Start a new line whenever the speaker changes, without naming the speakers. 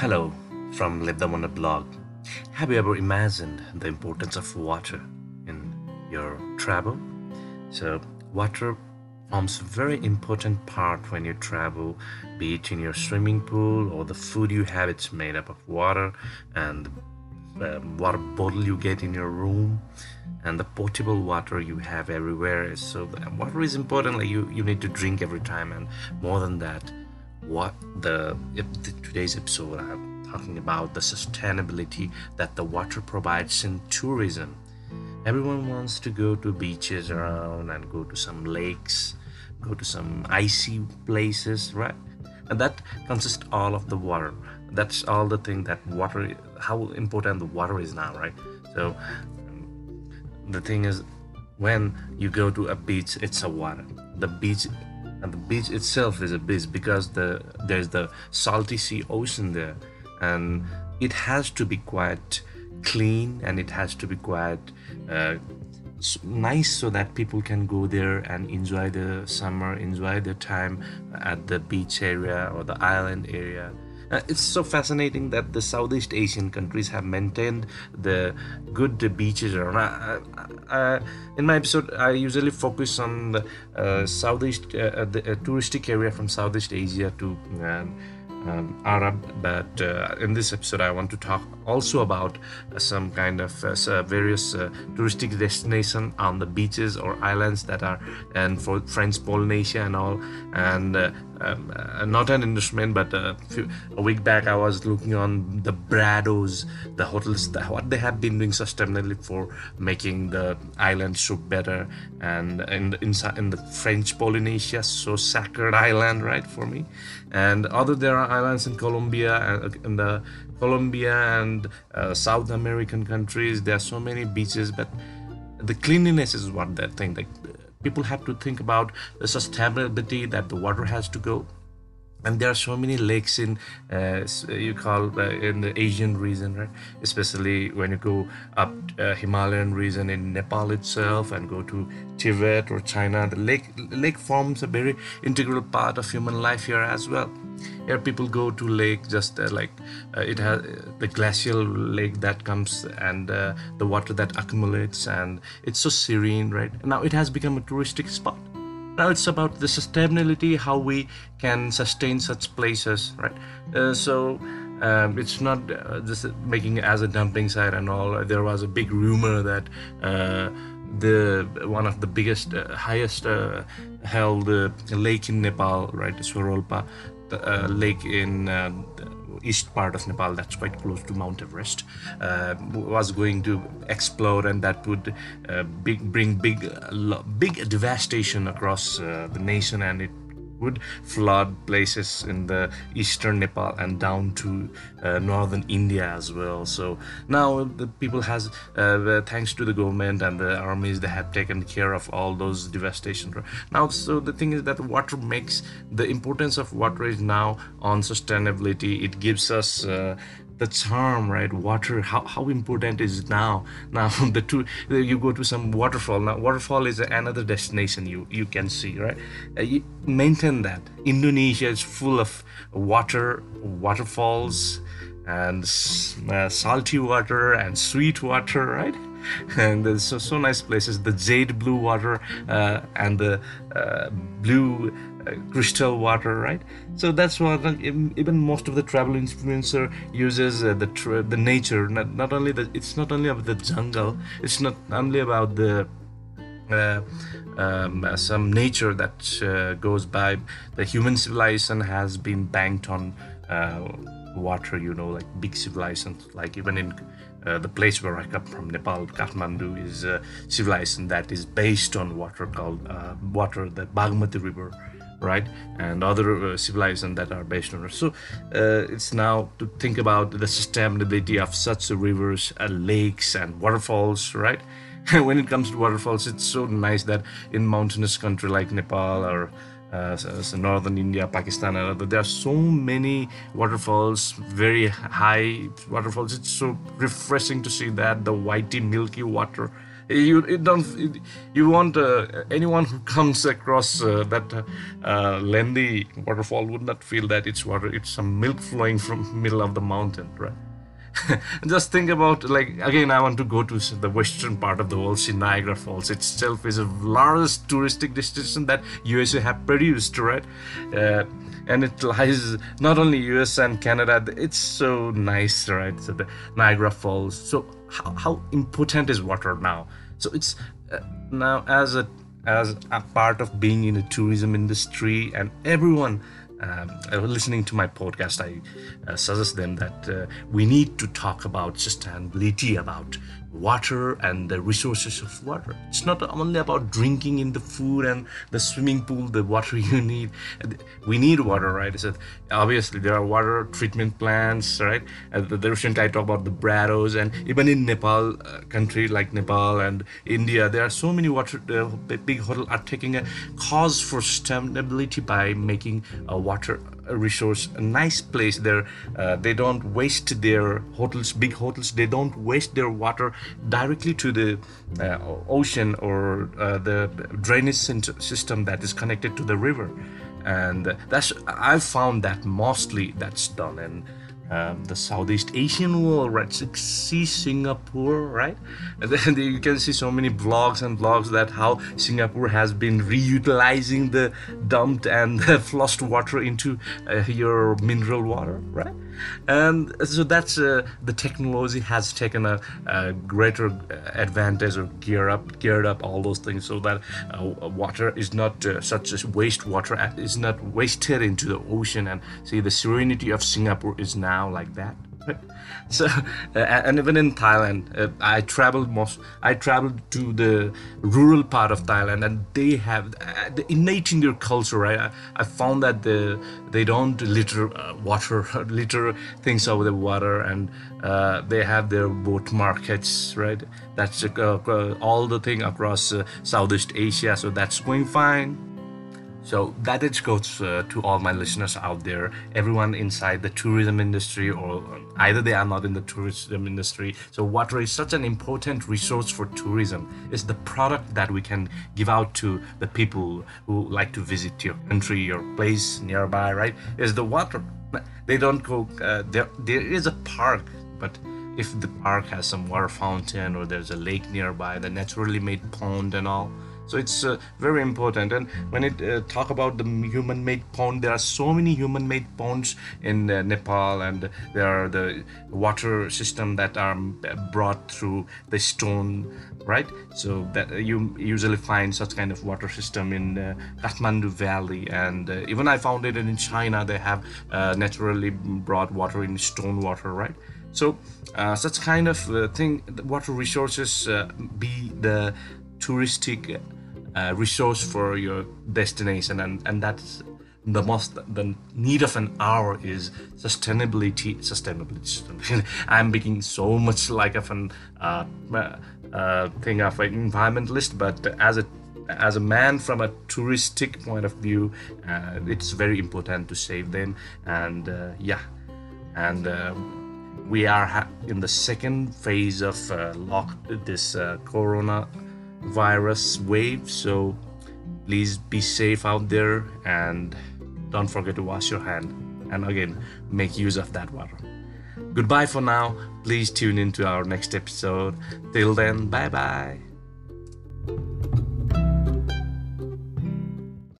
Hello from Live the Wonder blog. Have you ever imagined the importance of water in your travel? So, water forms a very important part when you travel, be it in your swimming pool or the food you have, it's made up of water, and the um, water bottle you get in your room, and the potable water you have everywhere. So, water is important, like you, you need to drink every time, and more than that, what the, the today's episode I'm talking about the sustainability that the water provides in tourism. Everyone wants to go to beaches around and go to some lakes, go to some icy places, right? And that consists all of the water. That's all the thing that water, how important the water is now, right? So um, the thing is, when you go to a beach, it's a water. The beach and the beach itself is a beach because the there's the salty sea ocean there. And it has to be quite clean and it has to be quite uh, nice so that people can go there and enjoy the summer enjoy the time at the beach area or the island area uh, it's so fascinating that the Southeast Asian countries have maintained the good beaches around. Uh, uh, uh, in my episode, I usually focus on the uh, Southeast, uh, the touristic area from Southeast Asia to um, Arab, but uh, in this episode, I want to talk also about uh, some kind of uh, various uh, touristic destination on the beaches or islands that are and for French Polynesia and all, and uh, um, uh, not an Englishman, but a, few, a, week back I was looking on the Barbados, the hotels, the, what they have been doing sustainably for making the island so better, and in the, in, in the French Polynesia, so sacred island, right for me, and other there are islands in Colombia and uh, in the Colombia and uh, South American countries. There are so many beaches, but the cleanliness is what that thing. Like people have to think about the sustainability that the water has to go and there are so many lakes in uh, you call uh, in the asian region right? Especially when you go up uh, himalayan region in nepal itself and go to tibet or china the lake lake forms a very integral part of human life here as well. Here people go to lake just uh, like uh, it has the glacial lake that comes and uh, the water that accumulates and it's so serene right? Now it has become a touristic spot it's about the sustainability how we can sustain such places right? Uh, so um, it's not uh, just making it as a dumping site and all. There was a big rumor that uh, the one of the biggest uh, highest uh, held uh, lake in nepal right Tsho Rolpa uh, lake in uh, east part of Nepal that's quite close to Mount Everest uh, was going to explode and that would uh, big, bring big big devastation across uh, the nation and it would flood places in the eastern Nepal and down to uh, northern India as well. So now the people has, uh, thanks to the government and the armies, they have taken care of all those devastation. Now, so the thing is that water makes the importance of water is now on sustainability. It gives us uh, the charm right? Water how, how important is it now? Now the two you go to some waterfall. Now waterfall is another destination you you can see right? Uh, you maintain that. Indonesia is full of water waterfalls and uh, salty water and sweet water right and there's so, so nice places. The jade blue water uh, and the uh, blue crystal water right? So that's what even most of the travel influencer uses uh, the the nature. Not, not only the it's not only about the jungle it's not only about the uh, um, uh, some nature that uh, goes by. The human civilization has been banked on uh, water you know like big civilizations like even in uh, the place where I come from, Nepal, Kathmandu, is a civilization that is based on water called uh, water, the Bagmati River right? And other uh, civilizations that are based on it. So uh, it's now to think about the sustainability of such rivers uh, lakes and waterfalls right? When it comes to waterfalls it's so nice that in mountainous country like nepal or uh, so, northern India, Pakistan. There are so many waterfalls, very high waterfalls. It's so refreshing to see that the whitey, milky water you don't you want uh, anyone who comes across uh, that uh, Lendi waterfall would not feel that it's water it's some milk flowing from middle of the mountain right just think about like again i want to go to the western part of the world see niagara falls itself is a largest touristic destination that usa have produced right? Uh, and it lies not only us and canada it's so nice right? So the niagara falls so how, how important is water now? So it's uh, now as a as a part of being in the tourism industry and everyone um, uh, listening to my podcast, I uh, suggest them that uh, we need to talk about sustainability, about water and the resources of water. It's not only about drinking in the food and the swimming pool, the water you need. We need water, right? So obviously there are water treatment plants, right? And the, recent I talk about the Barbados and even in Nepal, uh, country like Nepal and India, there are so many water. Uh, big hotels are taking a cause for sustainability by making a water resource a nice place there. Uh, they don't waste their hotels big hotels. They don't waste their water directly to the uh, ocean or uh, the drainage system that is connected to the river. And that's i've found that mostly that's done. And um, the Southeast Asian world, right? See Singapore, right? And then you can see so many blogs and blogs that how Singapore has been reutilizing the dumped and flushed water into uh, your mineral water, right? and so that's uh, the technology has taken a, a, greater advantage or gear up geared up all those things so that uh, water is not uh, such as wastewater is not wasted into the ocean and see the serenity of singapore is now like that. So uh, and even in thailand uh, i traveled most i traveled to the rural part of thailand and they have uh, the innate in their culture right? I, I found that the, they don't litter uh, water litter things over the water and uh, they have their boat markets right? That's uh, all the thing across southeast asia so that's going fine so that it goes uh, to all my listeners out there, everyone inside the tourism industry, or either they are not in the tourism industry. So water is such an important resource for tourism. It's the product that we can give out to the people who like to visit your country, your place nearby. Right? Is the water? They don't go. Uh, there, there is a park, but if the park has some water fountain or there's a lake nearby, the naturally made pond and all so it's uh, very important. And when it uh, talk about the human made pond there are so many human made ponds in uh, nepal and there are the water system that are brought through the stone right? So that you usually find such kind of water system in uh, kathmandu valley. And uh, even i found it in china. They have uh, naturally brought water in stone water right? So uh, such kind of uh, thing water resources uh, be the touristic uh, resource for your destination. And and that's the most the need of an hour is sustainability sustainability i'm being so much like of an uh, uh, thing of an environmentalist but as a as a man from a touristic point of view uh, it's very important to save them. And uh, yeah. And uh, we are in the second phase of lock this corona virus wave. So please be safe out there and don't forget to wash your hand. And again, make use of that water. Goodbye for now. Please tune in to our next episode. Till then, bye bye.